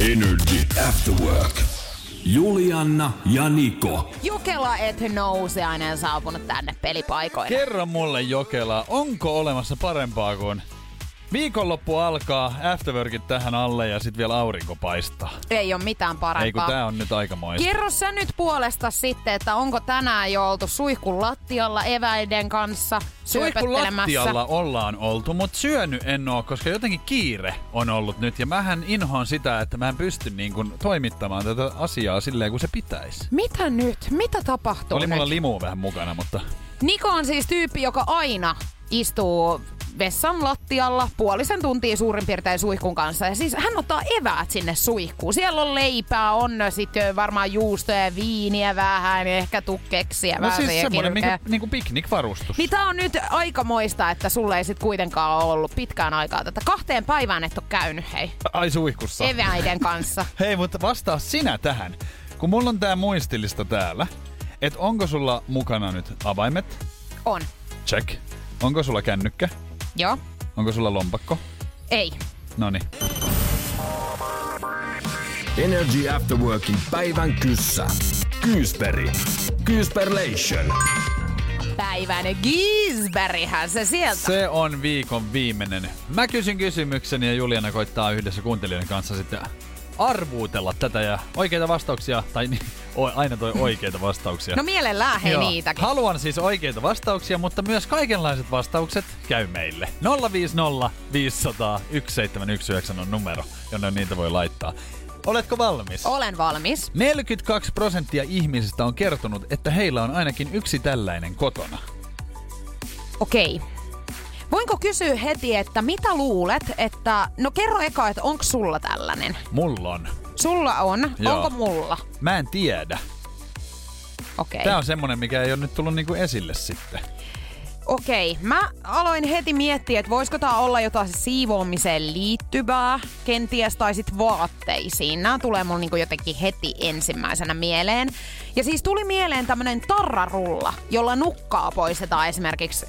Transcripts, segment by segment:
Energy After Work. Julianna ja Niko. Jokela et nouseainen saapunut tänne pelipaikoille. Kerro mulle Jokela, onko olemassa parempaa kuin Viikonloppu alkaa, afterworkit tähän alle ja sitten vielä aurinko paistaa. Ei ole mitään parempaa. Ei kun tää on nyt aika moista. Kerro sä nyt puolesta sitten, että onko tänään jo oltu suihkun lattialla eväiden kanssa Suihkun lattialla ollaan oltu, mutta syönyt en oo, koska jotenkin kiire on ollut nyt. Ja mähän inhoan sitä, että mä en pysty niin kun toimittamaan tätä asiaa silleen, kuin se pitäisi. Mitä nyt? Mitä tapahtuu Oli nyt? mulla limu vähän mukana, mutta... Niko on siis tyyppi, joka aina istuu vessan lattialla puolisen tuntia suurin piirtein suihkun kanssa. Ja siis hän ottaa eväät sinne suihkuun. Siellä on leipää, on sitten varmaan juustoja, viiniä vähän, ehkä tukkeksiä No vähän. siis ja semmonen kirkeä. niinku, niinku piknikvarustus. Niin tää on nyt aika moista, että sulle ei sit kuitenkaan ole ollut pitkään aikaa tätä. Kahteen päivään et ole käynyt, hei. Ai suihkussa. Eväiden kanssa. Hei, mutta vastaa sinä tähän. Kun mulla on tää muistilista täällä, että onko sulla mukana nyt avaimet? On. Check. Onko sulla kännykkä? Joo. Onko sulla lompakko? Ei. Noni. Energy After Workin päivän kyssä. Kyysperi. Kyysperlation. Päivän Gisberghän se sieltä. Se on viikon viimeinen. Mä kysyn kysymyksen ja Juliana koittaa yhdessä kuuntelijoiden kanssa sitten arvuutella tätä ja oikeita vastauksia, tai niin, aina toi oikeita vastauksia. No mielellään hei Joo. niitäkin. Haluan siis oikeita vastauksia, mutta myös kaikenlaiset vastaukset käy meille. 050 500 1719 on numero, jonne niitä voi laittaa. Oletko valmis? Olen valmis. 42 prosenttia ihmisistä on kertonut, että heillä on ainakin yksi tällainen kotona. Okei. Voinko kysyä heti, että mitä luulet, että... No kerro eka, että onko sulla tällainen? Mulla on. Sulla on. Joo. Onko mulla? Mä en tiedä. Okei. Tää on semmonen, mikä ei ole nyt tullut niinku esille sitten. Okei, mä aloin heti miettiä, että voisiko tää olla jotain siivoamiseen liittyvää, kenties, tai sit vaatteisiin. Nämä tulee mulle niinku jotenkin heti ensimmäisenä mieleen. Ja siis tuli mieleen tämmönen tarrarulla, jolla nukkaa poistetaan esimerkiksi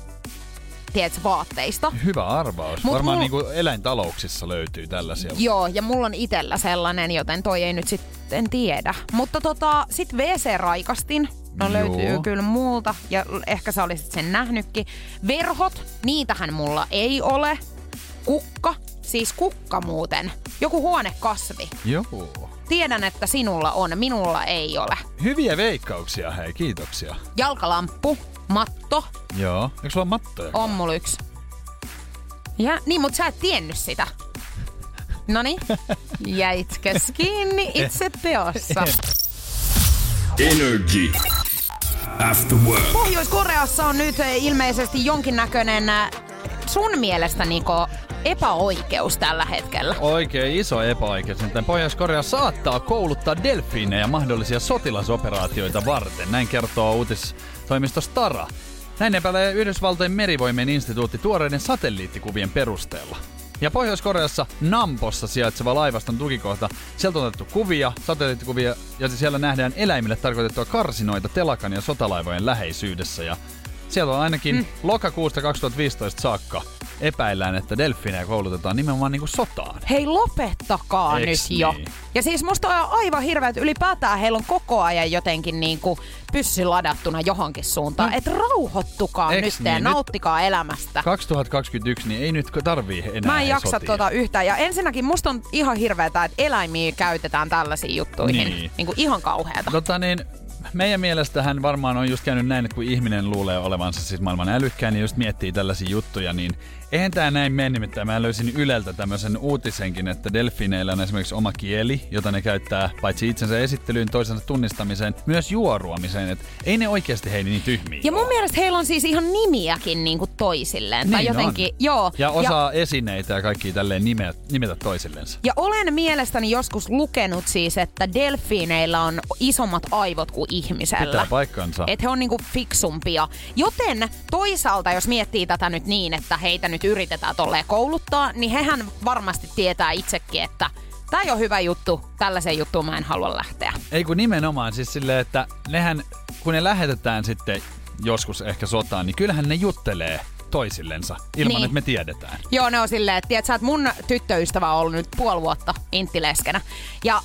tiedätkö, vaatteista. Hyvä arvaus. Mut Varmaan mul- niinku eläintalouksissa löytyy tällaisia. Joo, ja mulla on itellä sellainen, joten toi ei nyt sitten tiedä. Mutta tota, sit WC-raikastin. No Joo. löytyy kyllä multa, ja ehkä sä olisit sen nähnytkin. Verhot, niitähän mulla ei ole. Kukka, siis kukka muuten. Joku huonekasvi. Joo. Tiedän, että sinulla on, minulla ei ole. Hyviä veikkauksia, hei, kiitoksia. Jalkalamppu, matto, Joo. Eikö sulla mattoja? on mulla yksi. Ja, niin, mutta sä et tiennyt sitä. Noni, jäitkös kiinni itse teossa. Energy After Work. Pohjois-Koreassa on nyt eh, ilmeisesti jonkinnäköinen eh, sun mielestä Niko epäoikeus tällä hetkellä. Oikein iso epäoikeus. Nimittäin Pohjois-Korea saattaa kouluttaa delfiinejä mahdollisia sotilasoperaatioita varten. Näin kertoo uutistoimisto Stara. Näin epäilee Yhdysvaltojen merivoimien instituutti tuoreiden satelliittikuvien perusteella. Ja Pohjois-Koreassa Nampossa sijaitseva laivaston tukikohta. Sieltä on otettu kuvia, satelliittikuvia, ja siellä nähdään eläimille tarkoitettua karsinoita telakan ja sotalaivojen läheisyydessä. Ja sieltä on ainakin mm. lokakuusta 2015 saakka epäillään, että delfiinejä koulutetaan nimenomaan niinku sotaan. Hei lopettakaa Eiks nyt jo. niin? Ja siis musta on aivan hirveä, että ylipäätään heillä on koko ajan jotenkin niinku pyssy ladattuna johonkin suuntaan. No. Et rauhoittukaa Eiks nyt niin? ja Nyt- nauttikaa elämästä. 2021, niin ei nyt tarvii enää Mä en jaksa sotia. tota yhtään. Ja ensinnäkin musta on ihan hirveetä, että eläimiä käytetään tällaisiin juttuihin. Niin. Niinku ihan kauheata. Tota niin, meidän mielestähän varmaan on just käynyt näin, että kun ihminen luulee olevansa siis maailman älykkäin, niin just miettii tällaisia juttuja, niin Eihän tää näin mene, nimittäin mä löysin Yleltä tämmöisen uutisenkin, että delfiineillä on esimerkiksi oma kieli, jota ne käyttää paitsi itsensä esittelyyn, toisensa tunnistamiseen, myös juoruamiseen. Et ei ne oikeasti hei niin tyhmiä. Ja mun mielestä heillä on siis ihan nimiäkin niinku toisilleen. tai Niin jotenkin, on. joo. Ja osaa ja, esineitä ja kaikki tälleen nimeä, nimetä toisillensa. ja olen mielestäni joskus lukenut siis, että delfiineillä on isommat aivot kuin ihmisellä. Pitää paikkansa. Että he on niinku fiksumpia. Joten toisaalta, jos miettii tätä nyt niin, että heitä nyt yritetään tolleen kouluttaa, niin hehän varmasti tietää itsekin, että tämä ei ole hyvä juttu, tällaiseen juttuun mä en halua lähteä. Ei kun nimenomaan siis silleen, että nehän, kun ne lähetetään sitten joskus ehkä sotaan, niin kyllähän ne juttelee toisillensa ilman, Niin. että me tiedetään. Joo, ne on silleen, että tiedät, sä, että mun tyttöystävä ollut nyt puoli vuotta inttileskenä. Ja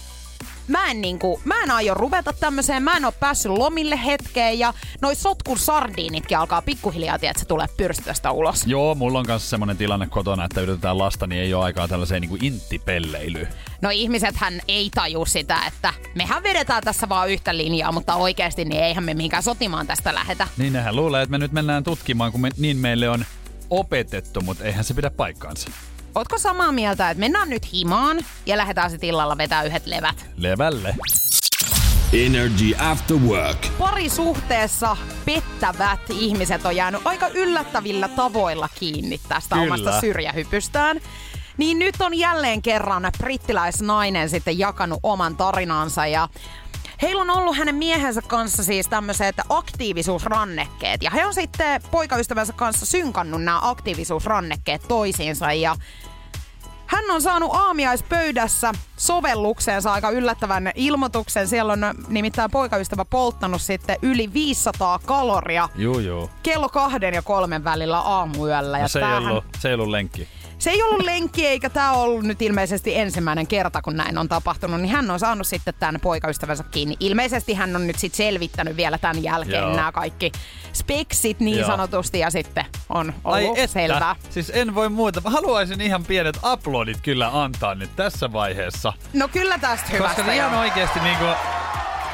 mä en, niinku, mä en aio ruveta tämmöiseen, mä en oo päässyt lomille hetkeen ja noi sotkun sardiinitkin alkaa pikkuhiljaa, tiedät, se tulee pyrstöstä ulos. Joo, mulla on kanssa semmonen tilanne kotona, että yritetään lasta, niin ei ole aikaa tällaiseen niin kuin inttipelleilyyn. No ihmisethän ei taju sitä, että mehän vedetään tässä vaan yhtä linjaa, mutta oikeasti niin eihän me minkään sotimaan tästä lähetä. Niin nehän luulee, että me nyt mennään tutkimaan, kun me, niin meille on opetettu, mutta eihän se pidä paikkaansa. Ootko samaa mieltä, että mennään nyt himaan ja lähdetään sitten illalla vetää yhdet levät? Levälle. Energy After Work. parisuhteessa pettävät ihmiset on jäänyt aika yllättävillä tavoilla kiinni tästä Kyllä. omasta syrjähypystään. Niin nyt on jälleen kerran brittiläisnainen sitten jakanut oman tarinansa ja Heillä on ollut hänen miehensä kanssa siis tämmöiset aktiivisuusrannekkeet ja he on sitten poikaystävänsä kanssa synkannut nämä aktiivisuusrannekkeet toisiinsa ja hän on saanut aamiaispöydässä sovellukseensa aika yllättävän ilmoituksen. Siellä on nimittäin poikaystävä polttanut sitten yli 500 kaloria Juu, juu. kello kahden ja kolmen välillä aamuyöllä. No se, ei tämähän- ollut, se ei ollut lenkki. Se ei ollut lenkki eikä tämä ollut nyt ilmeisesti ensimmäinen kerta, kun näin on tapahtunut, niin hän on saanut sitten tämän poikaystävänsä kiinni. Ilmeisesti hän on nyt sitten selvittänyt vielä tämän jälkeen Joo. nämä kaikki speksit niin Joo. sanotusti ja sitten on ollut selvää. Siis en voi muuta. Mä haluaisin ihan pienet aplodit kyllä antaa nyt tässä vaiheessa. No kyllä tästä hyvästä. Koska ihan joo. oikeesti niinku...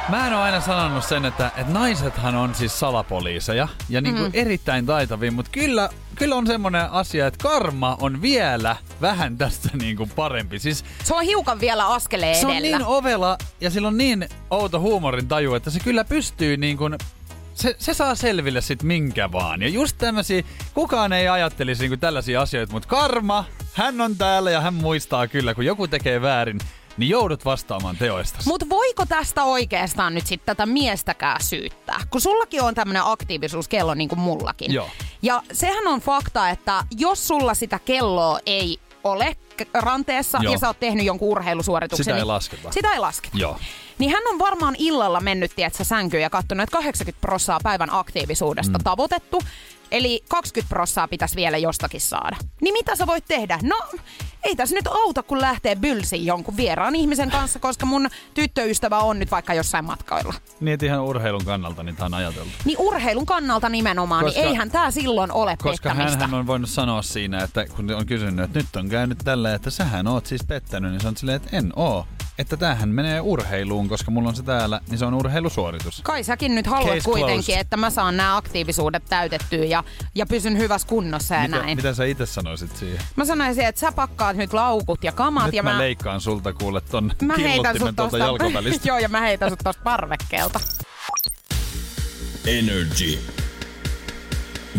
Mä en ole aina sanonut sen, että, että naisethan on siis salapoliiseja ja niinku Mm. erittäin taitavia, mutta kyllä, kyllä on semmoinen asia, että karma on vielä vähän tästä niinku parempi. Siis Se on hiukan vielä askeleen se on edellä. niin ovela ja sillä on niin outo huumorin taju, että se kyllä pystyy niin kuin se, se saa selville sit minkä vaan. Ja just tämmösiä, kukaan ei ajattelisi niinku tällaisia asioita, mutta karma, hän on täällä ja hän muistaa kyllä, kun joku tekee väärin, niin joudut vastaamaan teoistasi. Mutta voiko tästä oikeastaan nyt sitten tätä miestäkään syyttää? Kun sullakin on tämmöinen aktiivisuuskello niin kuin mullakin. Joo. Ja sehän on fakta, että jos sulla sitä kelloa ei ole ranteessa Joo. ja sä oot tehnyt jonkun urheilusuorituksen. Sitä ei niin lasketa. Sitä ei lasketa. Joo. Niin hän on varmaan illalla mennyt, tietsä, sänkyyn ja katsonut, että 80 prossaa päivän aktiivisuudesta mm. tavoitettu. Eli 20 prossaa pitäisi vielä jostakin saada. Niin mitä sä voit tehdä? No, ei tässä nyt auta, kun lähtee bylsiin jonkun vieraan ihmisen kanssa, koska mun tyttöystävä on nyt vaikka jossain matkoilla. Niin, että ihan urheilun kannalta niitä on ajateltu. Niin urheilun kannalta nimenomaan, Koska- niin eihän tää silloin ole Koska hän on voinut sanoa siinä, että kun on kysynyt, että nyt on käynyt tällä, että sähän oot siis pettänyt, niin se on silleen, että en oo. Että tämähän menee urheiluun, koska mulla on se täällä, niin se on urheilusuoritus. Kai säkin nyt haluat Case kuitenkin, closed. että mä saan nämä aktiivisuudet täytettyä ja, ja pysyn hyvässä kunnossa ja Mitä, näin. mitä sä itse sanoisit siihen? Mä sanoisin, että sä pakkaat nyt laukut ja kamat Nyt ja mä, mä, leikkaan sulta kuule ton mä heitän sut tuolta tosta, jalkavälistä. Joo, ja mä heitän sut tosta parvekkeelta. Energy.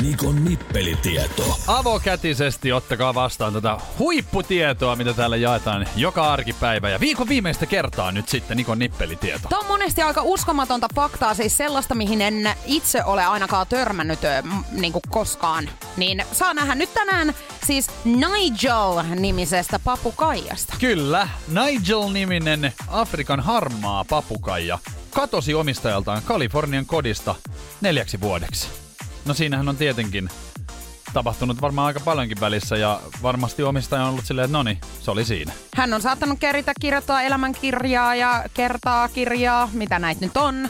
Nikon nippelitieto. Avokätisesti ottakaa vastaan tätä huipputietoa, mitä täällä jaetaan joka arkipäivä. Ja viikon viimeistä kertaa nyt sitten Nikon nippelitieto. Tämä on monesti aika uskomatonta faktaa, siis sellaista, mihin en itse ole ainakaan törmännyt niin kuin koskaan. Niin saa nähdä nyt tänään siis Nigel-nimisestä papukaijasta. Kyllä, Nigel-niminen Afrikan harmaa papukaija katosi omistajaltaan Kalifornian kodista neljäksi vuodeksi. No siinähän on tietenkin tapahtunut varmaan aika paljonkin välissä ja varmasti omistaja on ollut silleen, että noni, se oli siinä. Hän on saattanut keritä kirjoittaa elämänkirjaa ja kertaa kirjaa, mitä näitä nyt on.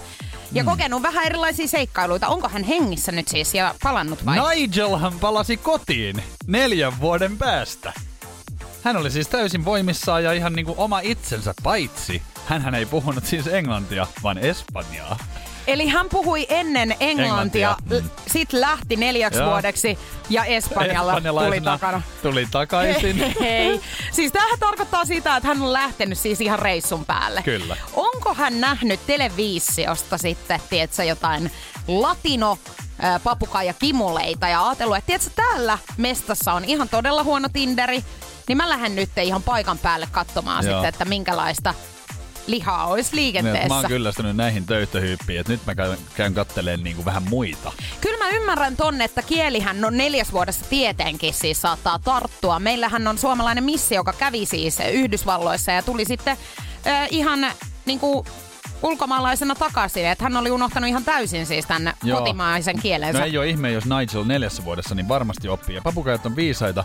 Ja kokenut vähän erilaisia seikkailuita. Onko hän hengissä nyt siis ja palannut vai? Nigelhan palasi kotiin neljän vuoden päästä. Hän oli siis täysin voimissaan ja ihan niinku oma itsensä paitsi. Hänhän ei puhunut siis englantia, vaan espanjaa. Eli hän puhui ennen englantia, Englantia, sit lähti neljäksi Joo. vuodeksi ja Espanjalla tuli takana. Tuli takaisin. Ei. Siis tämähän tarkoittaa sitä, että hän on lähtenyt siis ihan reissun päälle. Kyllä. Onko hän nähnyt televisiosta sitten, tiedätkö, jotain latino papukaija kimuleita ja ajatellut, että tiedätkö, täällä mestassa on ihan todella huono Tinderi, niin mä lähden nyt ihan paikan päälle katsomaan Joo. sitten, että minkälaista lihaa olisi Niin, liikenteessä. että Mä oon kyllästynyt näihin töyttöhyppiin, että nyt mä käyn, käyn katteleen niinku vähän muita. Kyllä mä ymmärrän tonne, että kielihän on neljäs vuodessa tietenkin siis saattaa tarttua. Meillähän on suomalainen missi, joka kävi siis Yhdysvalloissa ja tuli sitten äh, ihan niin kuin ulkomaalaisena takaisin. Että hän oli unohtanut ihan täysin siis tämän Joo. kotimaisen kielensä. No ei ole ihme, jos Nigel neljässä vuodessa, niin varmasti oppii. Ja papukajat on viisaita,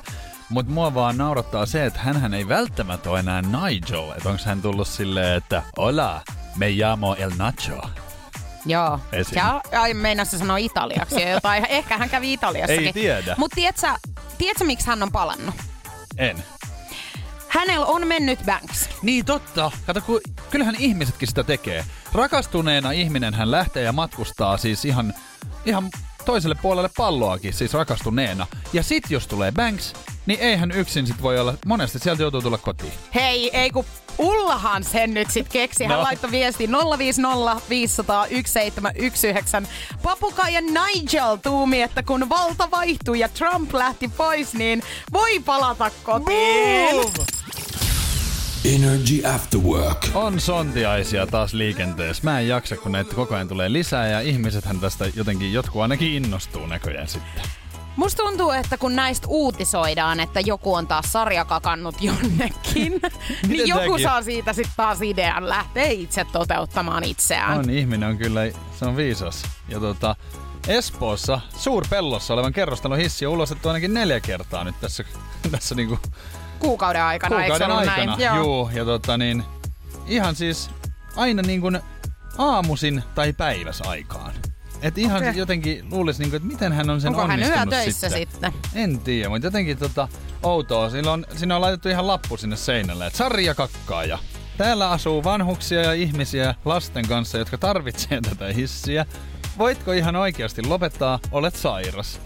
mutta mua vaan naurattaa se, että hän ei välttämättä ole enää Nigel. Että onko hän tullut silleen, että hola, me llamo el Nacho. Joo. Esim. Ja ai, meinasi sanoa italiaksi ja jotain. Ehkä hän kävi Italiassakin. Ei tiedä. Mutta tiedätkö, tiedätkö, miksi hän on palannut? En. Hänellä on mennyt Banks. Niin totta. Kato, kun, kyllähän ihmisetkin sitä tekee. Rakastuneena ihminen hän lähtee ja matkustaa siis ihan, ihan toiselle puolelle palloakin, siis rakastuneena. Ja sit jos tulee Banks, niin eihän yksin sit voi olla, monesti sieltä joutuu tulla kotiin. Hei, ei kun Ullahan sen nyt sit keksi. Hän No. laittoi viesti 050 500 1719. Papukaija Nigel tuumi, että kun valta vaihtui ja Trump lähti pois, niin voi palata kotiin. Energy After Work. On sontiaisia taas liikenteessä. Mä en jaksa, kun näitä koko ajan tulee lisää ja ihmisethän tästä jotenkin, jotkut ainakin innostuu näköjään sitten. Musta tuntuu, että kun näistä uutisoidaan, että joku on taas sarjakakannut jonnekin, niin joku tääkin? saa siitä sitten taas idean lähteä itse toteuttamaan itseään. On, ihminen on kyllä, se on viisas. Ja tota, Espoossa suurpellossa olevan kerrostalon hissi on ulostettu ainakin neljä kertaa nyt tässä, tässä niinku Kuukauden aikana, eikö kuukauden ollut aikana. näin? Juu, ja tota niin, ihan siis aina niin kuin aamusin tai päiväs aikaan. Et ihan Okei. jotenkin luulisi, niin kuin, että miten hän on sen Onko hän onnistunut yötöissä sitten. sitten? En tiedä, mutta jotenkin tota, outoa. Siinä on, siinä on laitettu ihan lappu sinne seinälle, että sarja kakkaaja. Täällä asuu vanhuksia ja ihmisiä lasten kanssa, jotka tarvitsee tätä hissiä. Voitko ihan oikeasti lopettaa? Olet sairas.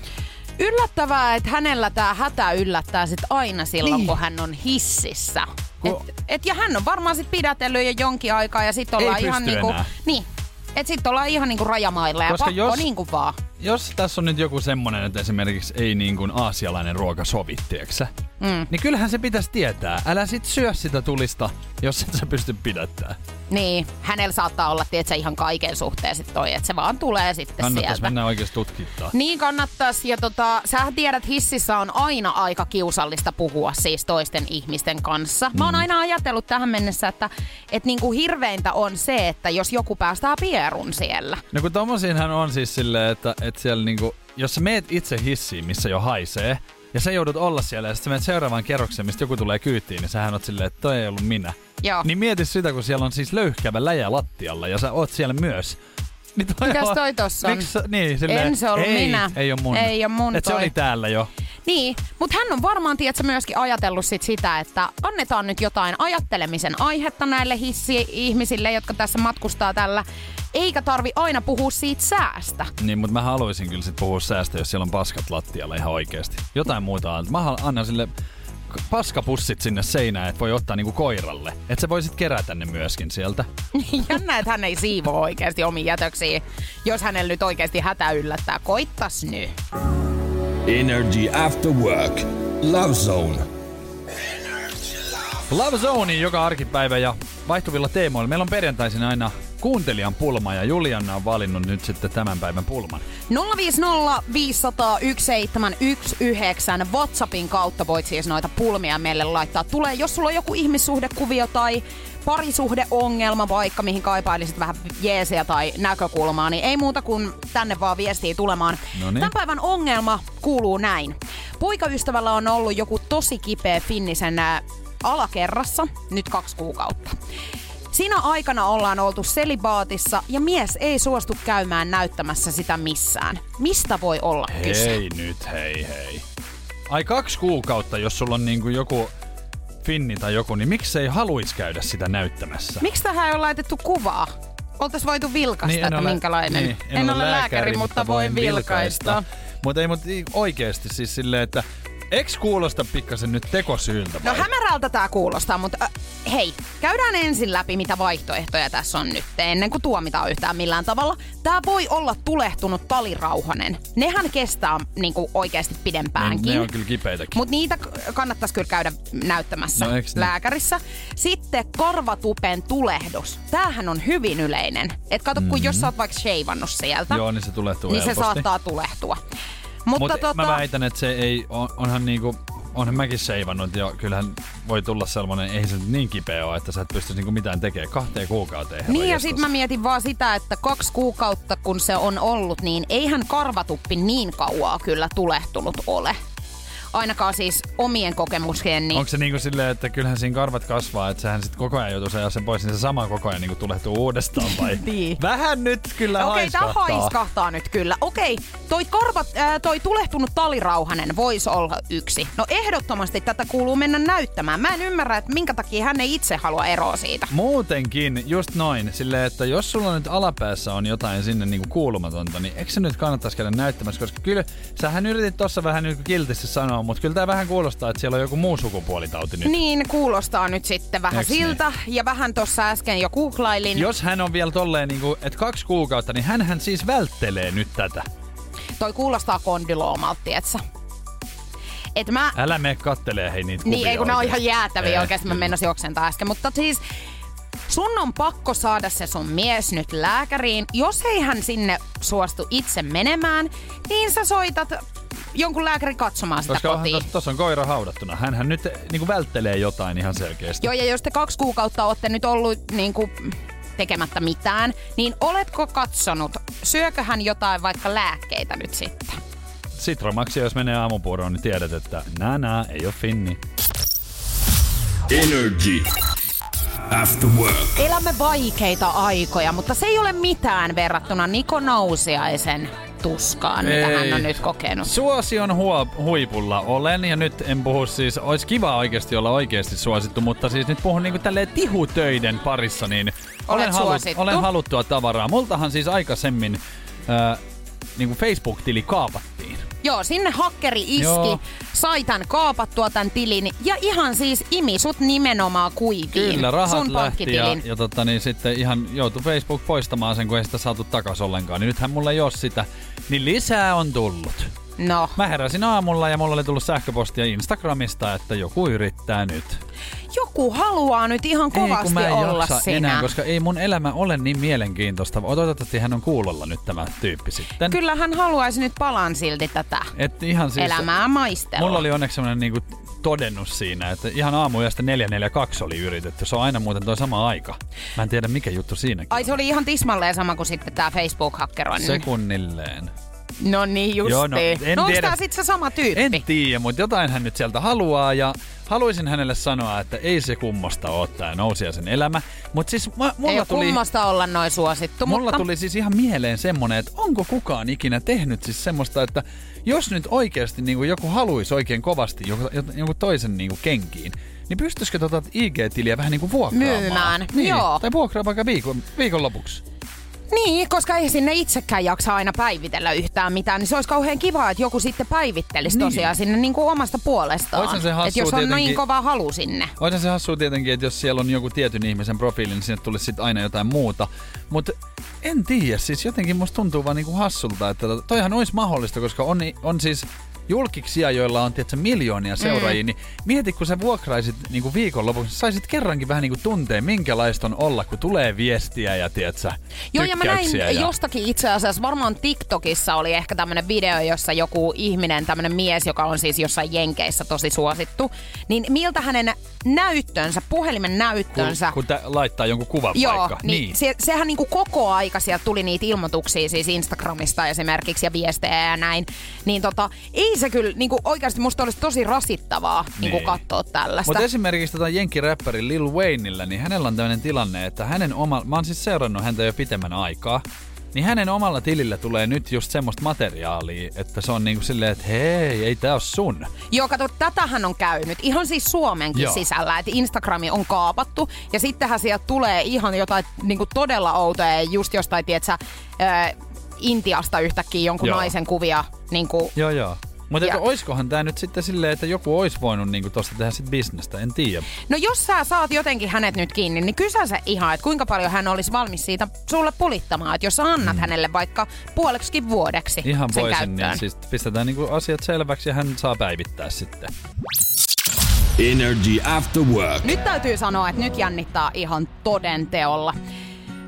Yllättävää, että hänellä tämä hätä yllättää sit aina silloin, niin. kun hän on hississä. Kun- Et, et, ja hän on varmaan sit pidätellyt jo jonkin aikaa ja sit Ei ollaan ihan niinku... enää. Niin. Et sit ollaan ihan niinku rajamailla ja Koska pakko jos- niinku vaan. Jos tässä on nyt joku semmonen, että esimerkiksi ei niin kuin aasialainen ruoka sovi, tieksä, Mm. niin kyllähän se pitäisi tietää. Älä sit syö sitä tulista, jos et sä pysty pidättämään. Niin, hänellä saattaa olla, tietsä, ihan kaiken suhteen sit toi, että se vaan tulee sitten Kannattais sieltä. mennä oikeasti tutkittaa. Niin kannattais. Ja tota, sähän tiedät, hississä on aina aika kiusallista puhua siis toisten ihmisten kanssa. Mä Mm. oon aina ajatellut tähän mennessä, että et niinku hirveintä on se, että jos joku päästää pierun siellä. No kun tommosiinhan on siis silleen, että, että siellä niinku, jos sä meet itse hissiin, missä jo haisee, ja sä joudut olla siellä, ja sitten menet seuraavaan kerrokseen, mistä joku tulee kyytiin, niin sähän oot silleen, että toi ei ollut minä. Joo. Niin mieti sitä, kun siellä on siis löyhkävä läjä lattialla, ja sä oot siellä myös. Niin toi Mikäs toi tossa on? Miksi, sä- niin, silleen, En se ollut ei, minä. Ei ole mun. Ei oo mun Et se toi. oli täällä jo. Niin, mutta hän on varmaan, tiedätkö, myöskin ajatellut sit sitä, että annetaan nyt jotain ajattelemisen aihetta näille hissi-ihmisille, jotka tässä matkustaa tällä, eikä tarvi aina puhua siitä säästä. Niin, mutta mä haluaisin kyllä sit puhua säästä, jos siellä on paskat lattialla ihan oikeasti. Jotain muuta. Mä annan sille paskapussit sinne seinään, että voi ottaa niinku koiralle. Että se voisit kerätä ne myöskin sieltä. Jännä, että hän ei siivoo oikeasti omiin jätöksiin, jos hänellä nyt oikeasti hätä yllättää. Koittas nyt. Energy After Work. Love Zone. Love Zone joka arkipäivä ja vaihtuvilla teemoilla. Meillä on perjantaisin aina kuuntelijan pulma ja Julianna on valinnut nyt sitten tämän päivän pulman. 050 500 1719 WhatsAppin kautta voit siis noita pulmia meille laittaa. Tulee, jos sulla on joku ihmissuhdekuvio tai parisuhdeongelma vaikka, mihin kaipailisit vähän jeesiä tai näkökulmaa, niin ei muuta kuin tänne vaan viestiä tulemaan. Noniin. Tämän päivän ongelma kuuluu näin. Poikaystävällä on ollut joku tosi kipeä finnisen ää, alakerrassa nyt kaksi kuukautta. Siinä aikana ollaan oltu selibaatissa ja mies ei suostu käymään näyttämässä sitä missään. Mistä voi olla kyse? Hei nyt, hei hei. Ai kaksi kuukautta, jos sulla on niinku joku finni tai joku, niin miksei haluis käydä sitä näyttämässä? Miksi tähän ei ole laitettu kuvaa? oltais voitu vilkaista, Niin, että minkälainen. Niin, en, ole lääkäri, mutta voin vilkaista. Mutta ei mut oikeesti siis silleen, että Eks kuulosta pikkasen nyt tekosyyltä No vai? hämärältä tää kuulostaa, mutta äh, hei, käydään ensin läpi, mitä vaihtoehtoja tässä on nyt, ennen kuin tuomitaan yhtään millään tavalla. Tää voi olla tulehtunut talirauhanen. Nehän kestää niinku oikeasti pidempäänkin. Niin, ne on kyllä kipeitäkin. Mutta niitä kannattaisi kyllä käydä näyttämässä No, lääkärissä. Sitten korvatupen tulehdus. Tämähän on hyvin yleinen. Et kato, kun jos sä oot vaikka sheivannut sieltä, Mm-hmm. Joo, niin se tulee niin se saattaa tulehtua. Mutta Mut tota, mä väitän, että se ei, on, onhan niinku, onhan mäkin seivannut ja kyllähän voi tulla sellainen, ei se niin kipeä ole, että sä et pystyisi niinku mitään tekemään kahteen kuukauteen. Niin ja sit mä mietin vaan sitä, että kaksi kuukautta kun se on ollut, niin eihän karvatuppi niin kauaa kyllä tulehtunut ole. Ainakaan siis omien kokemuksien, niin Onko se niinku silleen, että kyllähän siinä karvat kasvaa, että sehän sit koko ajan joutuu ajaa sen pois, niin se sama koko ajan niinku tulehtuu uudestaan vai? Niin. Vähän nyt kyllä Okei, tää haiskahtaa. haiskahtaa nyt kyllä. Okei, toi, korvat, ää, toi tulehtunut talirauhanen voisi olla yksi. No ehdottomasti tätä kuuluu mennä näyttämään. Mä en ymmärrä, että minkä takia hän ei itse halua eroa siitä. Muutenkin, just noin, silleen, että jos sulla nyt alapäässä on jotain sinne niinku kuulumatonta, niin eikö se nyt kannattaisi käydä näyttämässä, koska kyllä sähän yritit tossa vähän niinku kiltisti sanoa, mutta kyllä tää vähän kuulostaa, että siellä on joku muu sukupuolitauti nyt. Niin, kuulostaa nyt sitten vähän Eiks niin? siltä. Ja vähän tuossa äsken jo googlailin. Jos hän on vielä tolleen, niinku, että kaksi kuukautta, niin hän siis välttelee nyt tätä. Toi kuulostaa kondiloomalta, tietsä. Et mä, Älä mene kattelee hei niitä niin ei kun ne on ihan jäätäviä Ei, oikeasti, mä mennäsin oksentaa äsken. Mutta siis sun on pakko saada se sun mies nyt lääkäriin. Jos ei hän sinne suostu itse menemään, niin sä soitat jonkun lääkärin katsomaan sitä Koska kotiin. tos- tossa on koira haudattuna. Hänhän nyt niinku välttelee jotain ihan selkeästi. Joo, ja jos te kaksi kuukautta olette nyt ollut niin kuin, tekemättä mitään, niin oletko katsonut, syökö hän jotain vaikka lääkkeitä nyt sitten? Citromaxi, jos menee aamupuuroon, niin tiedät, että nää nää ei ole finni. Energy. After work. Elämme vaikeita aikoja, mutta se ei ole mitään verrattuna Niko Nousiaisen tuskaan, mitä Ei. hän on nyt kokenut. Suosion huo- huipulla olen, ja nyt en puhu siis, olisi kiva oikeasti olla oikeasti suosittu, mutta siis nyt puhun niinku tälleen tihutöiden parissa, niin olen, suosittu. olen haluttua tavaraa. Multahan siis aikaisemmin äh, niinku Facebook-tili kaapattiin. Joo, sinne hakkeri iski, Joo. sai tän kaapattua tän tilin ja ihan siis imi sut nimenomaan kuiviin. Kyllä, rahat sun lähti ja, ja tota, niin sitten ihan joutui Facebook poistamaan sen, kun ei sitä saatu takas ollenkaan. Niin nythän mulla ei ole sitä, niin lisää on tullut. No, Mä heräsin aamulla ja mulla oli tullut sähköpostia Instagramista, että joku yrittää nyt. joku haluaa nyt ihan ei, kovasti kun mä en olla jaksa siinä. enää, koska ei mun elämä ole niin mielenkiintoista. Toivottavasti hän on kuulolla nyt tämä tyyppi sitten. Kyllä hän haluaisi nyt palan silti tätä Et ihan siis, elämää maistella. Mulla oli onneksi semmoinen niinku todennus siinä, että ihan aamuyöstä 442 oli yritetty. Se on aina muuten toi sama aika. Mä en tiedä mikä juttu siinäkin. Ai se oli ihan tismalleen sama kuin sitten tää Facebook-hakkeroinnin. Sekunnilleen. No niin justiin. Joo, no, en no tiedä. tää sit se sama tyyppi? En tiedä, mutta jotain hän nyt sieltä haluaa ja haluaisin hänelle sanoa, että ei se kummosta ole tää nousiaisen elämä. Mutta siis mä, Ei mulla ole tuli... kummasta olla noin suosittu, Mulla mutta... tuli siis ihan mieleen semmonen, että onko kukaan ikinä tehnyt siis semmoista, että jos nyt oikeasti niin joku haluaisi oikein kovasti joku, joku toisen niin kenkiin, niin pystyisikö tota IG-tiliä vähän niin kuin vuokraamaan? Myymään, niin. joo. Tai vuokraa vaikka viikon, viikonlopuksi. Niin, koska ei sinne itsekään jaksa aina päivitellä yhtään mitään, niin se olisi kauhean kiva, että joku sitten päivittelisi Niin. tosiaan sinne niin kuin omasta puolestaan. Oishan se että jos on tietenkin- niin kova halu sinne. Olisi se hassua tietenkin, että jos siellä on joku tietyn ihmisen profiili, niin sinne tulisi sitten aina jotain muuta. Mutta en tiedä, siis jotenkin musta tuntuu vaan niinku hassulta, että to- toihan olisi mahdollista, koska on, on siis julkiksia, joilla on tietysti, miljoonia seuraajia, mm. niin mieti, kun sä vuokraisit niinku viikonlopuksi, saisit kerrankin vähän niinku tunteen, minkälaista on olla, kun tulee viestiä ja tiedätkö, Joo, ja mä näin ja... jostakin itse asiassa, varmaan TikTokissa oli ehkä tämmönen video, jossa joku ihminen, tämmönen mies, joka on siis jossain Jenkeissä tosi suosittu, niin miltä hänen näyttönsä, puhelimen näyttönsä, kun, kun laittaa jonkun kuvan Joo, vaikka. niin, Se, sehän niinku koko aika sieltä tuli niitä ilmoituksia siis Instagramista esimerkiksi ja viestejä ja näin. Niin tota, ei se kyllä, niinku oikeasti musta olisi tosi rasittavaa niinku Niin. katsoa tällaista. Mutta esimerkiksi tota jenkkiräppäri Lil Wayneillä, niin hänellä on tämmöinen tilanne, että hänen oma... Mä oon siis seurannut häntä jo pitemmän aikaa. niin hänen omalla tilillä tulee nyt just semmoista materiaalia, että se on niinku silleen, että hei, ei tää oo sun. Joo, kato, tätähän on käynyt. Ihan siis Suomenkin Joo. sisällä, että Instagrami on kaapattu. Ja sittenhän sieltä tulee ihan jotain niin kuin todella outoja, just jostain, tietsä, Intiasta yhtäkkiä jonkun Joo. naisen kuvia. Niin kuin, Joo, joo. Mutta Ja- oiskohan tämä nyt sitten silleen, että joku olisi voinut niinku tosta tehdä sit bisnestä, en tiedä. No jos sä saat jotenkin hänet nyt kiinni, niin kysä se ihan, että kuinka paljon hän olisi valmis siitä sulle pulittamaan. Että jos sä annat mm. hänelle vaikka puoleksikin vuodeksi Ihan sen voisin, käyttöön. niin siis pistetään niinku asiat selväksi ja hän saa päivittää sitten. Energy After Work. Nyt täytyy sanoa, että nyt jännittää ihan toden teolla.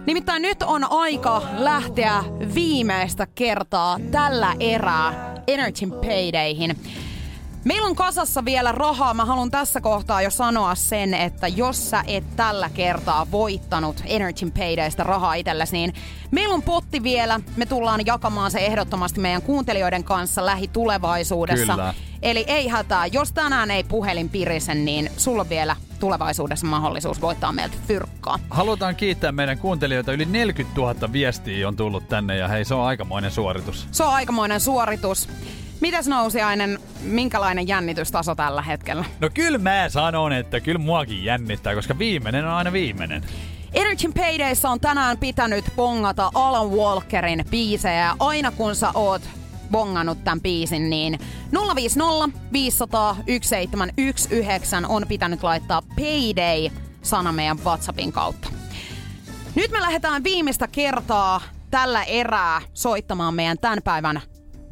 Nimittäin nyt on aika lähteä viimeistä kertaa tällä erää Energy Paydayhin. Meillä on kasassa vielä rahaa. Mä haluan tässä kohtaa jo sanoa sen, että jos sä et tällä kertaa voittanut Energy Paydaystä rahaa itsellesi, niin meillä on potti vielä. Me tullaan jakamaan se ehdottomasti meidän kuuntelijoiden kanssa lähitulevaisuudessa. Kyllä. Eli ei hätää, jos tänään ei puhelin pirise, niin sulla vielä tulevaisuudessa mahdollisuus voittaa meiltä fyrkkaa. Halutaan kiittää meidän kuuntelijoita. Yli 40 000 viestiä on tullut tänne ja hei, se on aikamoinen suoritus. Se on aikamoinen suoritus. Mitäs nousiainen, minkälainen jännitystaso tällä hetkellä? No kyllä mä sanon, että kyllä muakin jännittää, koska viimeinen on aina viimeinen. Energy Paydayssa on tänään pitänyt bongata Alan Walkerin biisejä. Aina kun sä oot bongannut tämän biisin, niin 050 500 1719 on pitänyt laittaa Payday-sana meidän WhatsAppin kautta. Nyt me lähdetään viimeistä kertaa tällä erää soittamaan meidän tämän päivän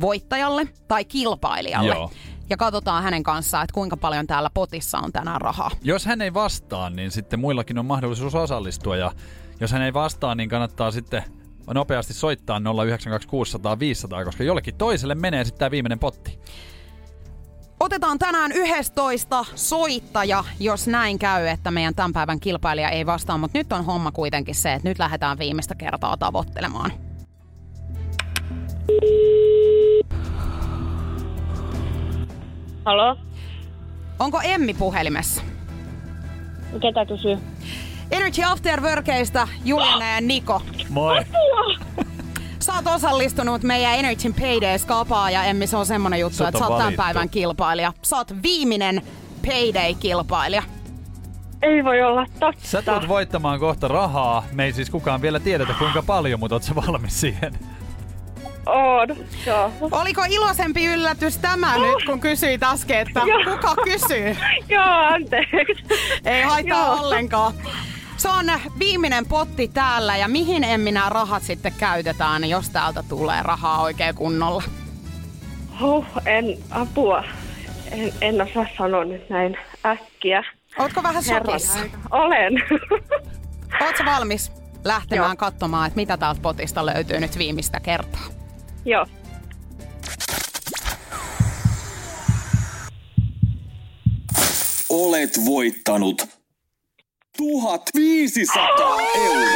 voittajalle tai kilpailijalle. Joo. Ja katsotaan hänen kanssaan, että kuinka paljon täällä potissa on tänään rahaa. Jos hän ei vastaa, niin sitten muillakin on mahdollisuus osallistua ja jos hän ei vastaa, niin kannattaa sitten nopeasti soittaa 092600 500, koska jollekin toiselle menee sitten tämä viimeinen potti. Otetaan tänään 11 soittaja, jos näin käy, että meidän tämän päivän kilpailija ei vastaa, mutta nyt on homma kuitenkin se, että nyt lähdetään viimeistä kertaa tavoittelemaan. Halo? Onko Emmi puhelimessa? Ketä kysyy? Energy After Workeista Juliana ja Niko. Moi! Sä oot osallistunut meidän Energy Paydays kapaa ja Emmi se on semmonen juttu, Sut että sä oot tämän valittu. päivän kilpailija. Sä oot viimeinen Payday-kilpailija. Ei voi olla totta. Sä tulet voittamaan kohta rahaa. Me ei siis kukaan vielä tiedetä kuinka paljon, mutta oot sä valmis siihen? On, joo. Oliko iloisempi yllätys tämä nyt, kun kysyit äsken, että Joo. kuka kysyy? Joo, anteeksi. Ei haittaa Joo. ollenkaan. Se on viimeinen potti täällä ja mihin Emmi nämä rahat sitten käytetään, jos täältä tulee rahaa oikein kunnolla? Huh, en apua. En, en osaa sanoa nyt näin äkkiä. Ootko vähän aika. Olen. Ootko valmis lähtemään Joo. katsomaan, että mitä täältä potista löytyy nyt viimeistä kertaa? joo. Olet voittanut 1500 euroa.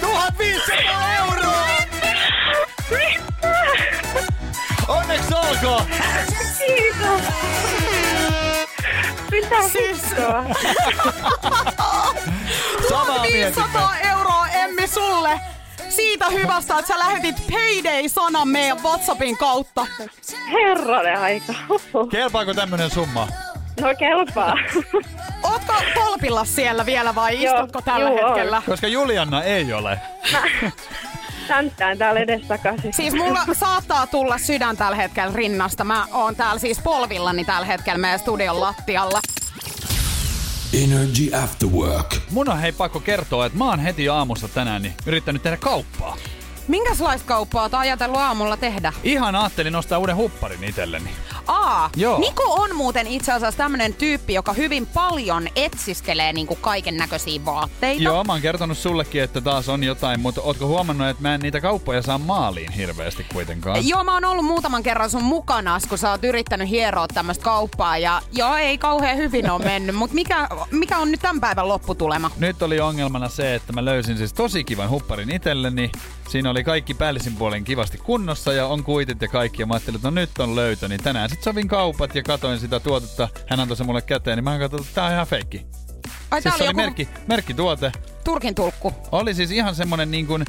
1500 euroa! Onneksi olkoon! Kiitos. Mitä Siis-? Samaa 500 euroa Emmi sulle! Siitä hyvästä, että sä lähetit Payday-sanan meidän WhatsAppin kautta. Herranen aika. Kelpaako tämmönen summa? No kelpaa. Ootko tolpilla siellä vielä vai Joo, istutko tällä juu, on. hetkellä? Koska Julianna ei ole. Tänttään täällä edestakaisin. Siis mulla saattaa tulla sydän tällä hetkellä rinnasta. Mä oon täällä siis polvillani tällä hetkellä meidän studion lattialla. Energy After Work. Mun on hei pakko kertoa, että mä oon heti aamusta tänään niin yrittänyt tehdä kauppaa. Minkälaista kauppaa oot ajatellut aamulla tehdä? Ihan ajattelin ostaa uuden hupparin itselleni. Aa, Joo. Niko on muuten itse asiassa tämmönen tyyppi, joka hyvin paljon etsiskelee niinku kaiken näköisiä vaatteita. Joo, mä oon kertonut sullekin, että taas on jotain, mutta ootko huomannut, että mä en niitä kauppoja saa maaliin hirveästi kuitenkaan? Joo, mä oon ollut muutaman kerran sun mukana, kun sä oot yrittänyt hieroa tämmöistä kauppaa ja joo, ei kauhean hyvin ole mennyt, mutta mikä, mikä on nyt tämän päivän lopputulema? Nyt oli ongelmana se, että mä löysin siis tosi kivan hupparin itselleni. Siinä oli kaikki päällisin puolen kivasti kunnossa ja on kuitit ja kaikki. Ja mä ajattelin, että no nyt on löytö. Niin tänään sitten sovin kaupat ja katoin sitä tuotetta. Hän antoi se mulle käteen, niin mä katsoin, että tää on ihan feikki. Ai, Siis tää se oli oli joku... merkki, merkkituote. Turkin tulkku. Oli siis ihan semmonen niin kuin,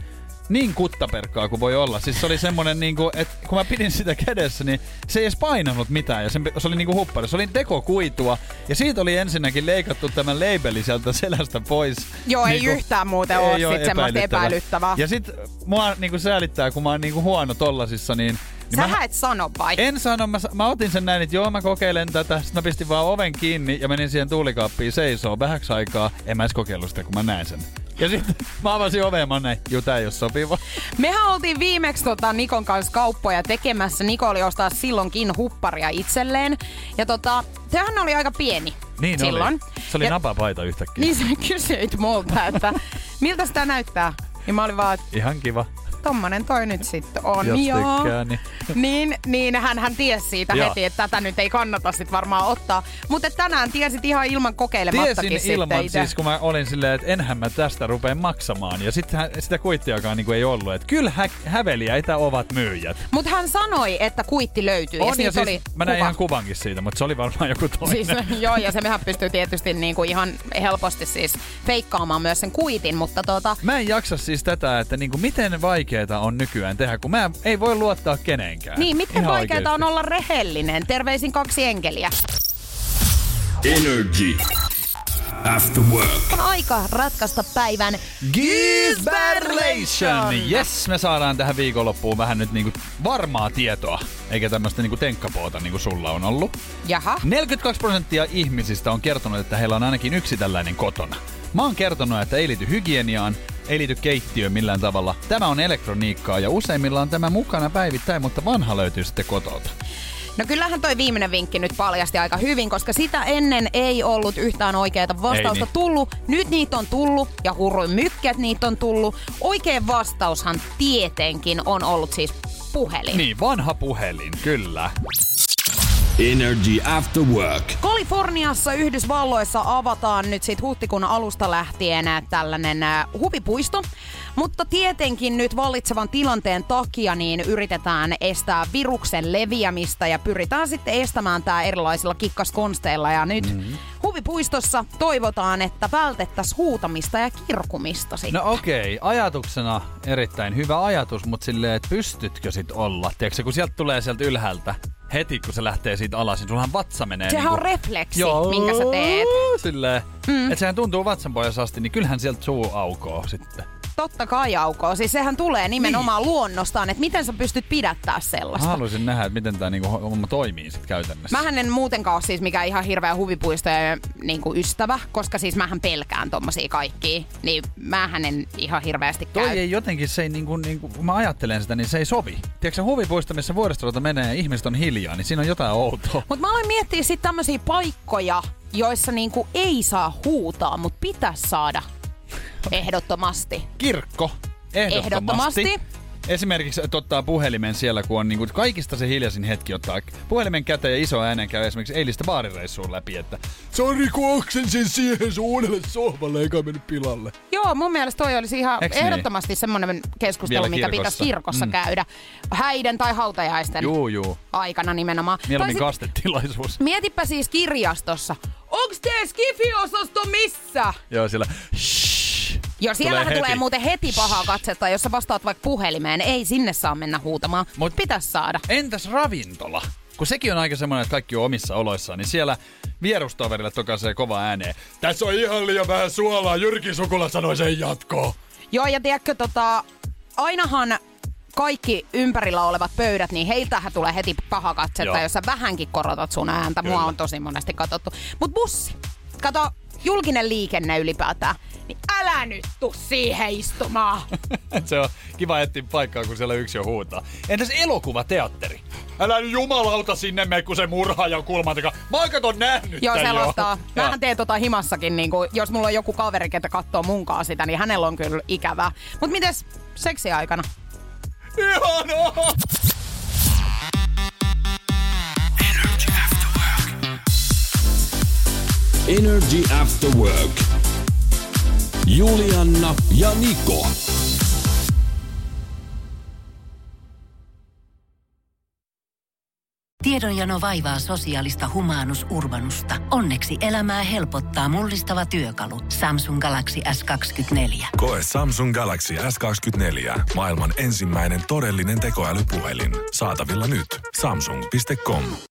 niin kuttaperkkaa kuin voi olla. Siis se oli semmonen niinku, että kun mä pidin sitä kädessä, niin se ei edes painanut mitään. Ja se, se oli niinku huppari. Se oli tekokuitua. Ja siitä oli ensinnäkin leikattu tämän labeli sieltä selästä pois. Joo, ei Niinku- yhtään muuten oo sit semmoista epäilyttävää. Ja sit mua niinku säälittää, kun mä oon niinku huono tollasissa, niin... niin Sähän et sano vai? en sano, mä, mä otin sen näin, että joo mä kokeilen tätä. Sitten mä pistin vaan oven kiinni ja menin siihen tuulikaappiin seisoo vähäksi aikaa. En mä edes kokeillut sitä, kun mä näin sen. Ja sitten mä avasin oveen ja mä näin, juu tää ei oo sopiva. Mehän oltiin viimeksi tota Nikon kanssa kauppoja tekemässä. Niko oli ostaa silloinkin hupparia itselleen. Ja tota, sehän oli aika pieni Niin silloin. oli. Se oli ja, napapaita yhtäkkiä. Niin sä kysyit multa, että miltä sitä näyttää. Niin mä olin vaan, Ihan kiva. Tommonen toi nyt sitten on. Jos joo. tykkää, niin. niin, niin hän, hän tiesi siitä Joo. heti, että tätä nyt ei kannata sit varmaan ottaa. Mutta tänään tiesit ihan ilman kokeilemattakin Tiesin ilman, sitten itse. siis kun mä olin silleen, että enhän mä tästä rupea maksamaan. Ja sitten sitä kuittiakaan niin ei ollut. Että kyllä hä- häveliäitä ovat myyjät. Mutta hän sanoi, että kuitti löytyy. ja On ja siitä siis, oli mä näin kuva. ihan kuvankin siitä, mutta se oli varmaan joku toinen. Siis, joo, ja se mehän pystyy tietysti niinku ihan helposti siis feikkaamaan myös sen kuitin, mutta tota, Mä en jaksa siis tätä, että niinku miten vaikeeta on nykyään tehdä, kun mä ei voi luottaa kenenkään. niin miten Ihan vaikeaa on olla rehellinen. Terveisin kaksi enkeliä. Energy. After work. On aika ratkaista päivän Gizberlation! Yes, me saadaan tähän viikonloppuun vähän nyt niinku varmaa tietoa, eikä tämmöistä niinku tenkkapoota niinku sulla on ollut. Jaha. 42 prosenttia ihmisistä on kertonut, että heillä on ainakin yksi tällainen kotona. Mä oon kertonut, että ei liity hygieniaan, ei liity keittiöön millään tavalla. Tämä on elektroniikkaa ja useimmilla on tämä mukana päivittäin, mutta vanha löytyy sitten kotolta. No kyllähän toi viimeinen vinkki nyt paljasti aika hyvin, koska sitä ennen ei ollut yhtään oikeaa vastausta niin. tullut. Nyt niitä on tullut ja hurruin mykkä, että niitä on tullut. Oikea vastaushan tietenkin on ollut siis puhelin. Niin, vanha puhelin, kyllä. Energy After Work. Kaliforniassa Yhdysvalloissa avataan nyt sit huhtikuun alusta lähtien ä, tällainen ä, huvipuisto. Mutta tietenkin nyt vallitsevan tilanteen takia niin yritetään estää viruksen leviämistä ja pyritään sitten estämään tämä erilaisilla kikkaskonsteilla. Ja nyt mm-hmm. huvipuistossa toivotaan, että vältettäisiin huutamista ja kirkumista sitten. No okei, ajatuksena erittäin hyvä ajatus, mutta silleen, että pystytkö sit olla? Tiedätkö, kun sieltä tulee sieltä ylhäältä, heti kun se lähtee siitä alas, niin sullahan vatsa menee Sehän niinku... on refleksi, Joo, minkä sä teet. Silleen, mm. että sehän tuntuu vatsan pohjassa asti, niin kyllähän sieltä suu aukoo sitten. Totta kai aukoo. Siis sehän tulee nimenomaan niin. luonnostaan, että miten sä pystyt pidättää sellaista. Haluaisin nähdä, että miten tämä niinku homma toimii sit käytännössä. Mähän en muutenkaan ole siis mikään ihan hirveä huvipuistojen niin kuin ystävä, koska siis mähän pelkään tommosia kaikkia. Niin mähän en ihan hirveästi käy. Toi ei jotenkin, se ei niinku, niinku, kun mä ajattelen sitä, niin se ei sovi. Tiedätkö huvipuisto, missä vuoristorata menee ja ihmiset on hiljaa, niin siinä on jotain outoa. Mutta mä aloin miettiä sitten tämmöisiä paikkoja, joissa niinku ei saa huutaa, mutta pitäisi saada ehdottomasti. Kirkko, ehdottomasti. Ehdottomasti. Esimerkiksi että ottaa puhelimen siellä, kun on niinku kaikista se hiljaisin hetki ottaa puhelimen käteen ja iso äänen käy esimerkiksi eilistä baarireissuun läpi, että Sori kun oksensin siihen sun uudelle sohvalle eikä mennyt pilalle. Joo, mun mielestä toi olisi ihan Eiks niin? ehdottomasti semmoinen keskustelu, mikä pitäisi kirkossa Mm. käydä. Häiden tai hautajaisten Juu, juu. aikana nimenomaan. Mieluummin sit- kastetilaisuus. Mietipä siis kirjastossa. Onks tee skifiosasto missä? Joo, siellä Joo, siellähän Tulee tulee, muuten heti pahaa katsetta, jos sä vastaat vaikka puhelimeen. Ei sinne saa mennä huutamaan, Mut- mutta pitäisi saada. Entäs ravintola? Kun sekin on aika semmoinen, että kaikki on omissa oloissaan, niin siellä vierustoverille tokaisee kova ääneen. Tässä on ihan liian vähän suolaa, Jyrki Sukula sanoi sen jatkoon. Joo, ja tiedätkö, tota, ainahan kaikki ympärillä olevat pöydät, niin heiltähän tulee heti paha katsetta, Joo. jos sä vähänkin korotat sun ääntä. Mua Kyllä. on tosi monesti katsottu. Mut bussi. Kato, julkinen liikenne ylipäätään. Niin älä nyt tuu siihen istumaan. se on kiva etsiä paikkaa, kun siellä yksi jo huutaa. Entäs elokuvateatteri? Älä nyt jumalauta sinne mene, kun se murhaa ja kulman takaa. Mä oon kato nähnyt Joo, selostaa. jo. Mähän teen tota himassakin, niin kun, jos mulla on joku kaveri, ketä katsoo munkaan sitä, niin hänellä on kyllä ikävää. Mut mites seksiaikana? Ihanaa! Energy After Work. Julianna ja Niko. Tiedonjano vaivaa sosiaalista humanus urbanusta. Onneksi elämää helpottaa mullistava työkalu. Samsung Galaxy S24. Koe Samsung Galaxy S24. Maailman ensimmäinen todellinen tekoälypuhelin. Saatavilla nyt. Samsung.com.